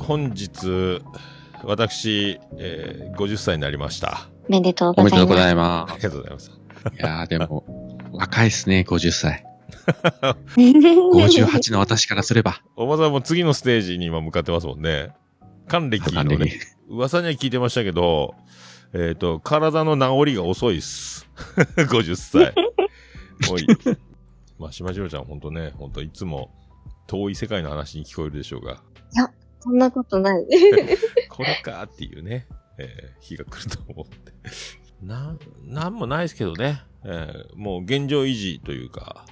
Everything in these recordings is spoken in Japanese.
本日、私、えー、50歳になりました。おめでとうおございます。めでとうございまありがとうございます。す。いやーでも、若いっすね、50歳。58の私からすれば。おばさんも次のステージに今向かってますもんね。還暦のね、噂には聞いてましたけど、えっ、と、体の治りが遅いっす。50歳。おい。まあ、島次郎ちゃんほんとね、ほんといつも遠い世界の話に聞こえるでしょうが、そんなことない。これかっていうね、えー日が来ると思って。なん、なんもないですけどね、えーもう現状維持というか、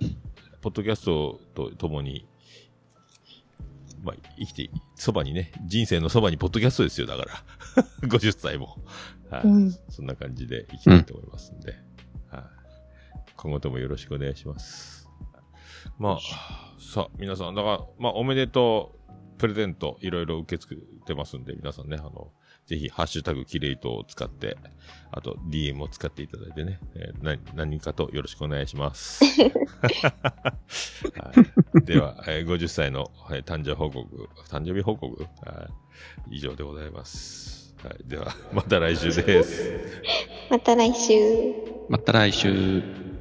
えーポッドキャストとともに、まあ、生きて、そばにね、人生のそばにポッドキャストですよ、だから。50歳も。はい、うん。そんな感じで生きたいと思いますんで、はい、今後ともよろしくお願いします。まあ、さあ、皆さん、だから、まあ、おめでとう、プレゼント、いろいろ受け付けてますんで、皆さんね、あの、ぜひ、ハッシュタグキレイトを使って、あと、DM を使っていただいてね、えー何、何かとよろしくお願いします。はい、では、えー50歳の、はい誕生報告、誕生日報告、はい以上でございます。はい、では、また来週です。また来週。また来週。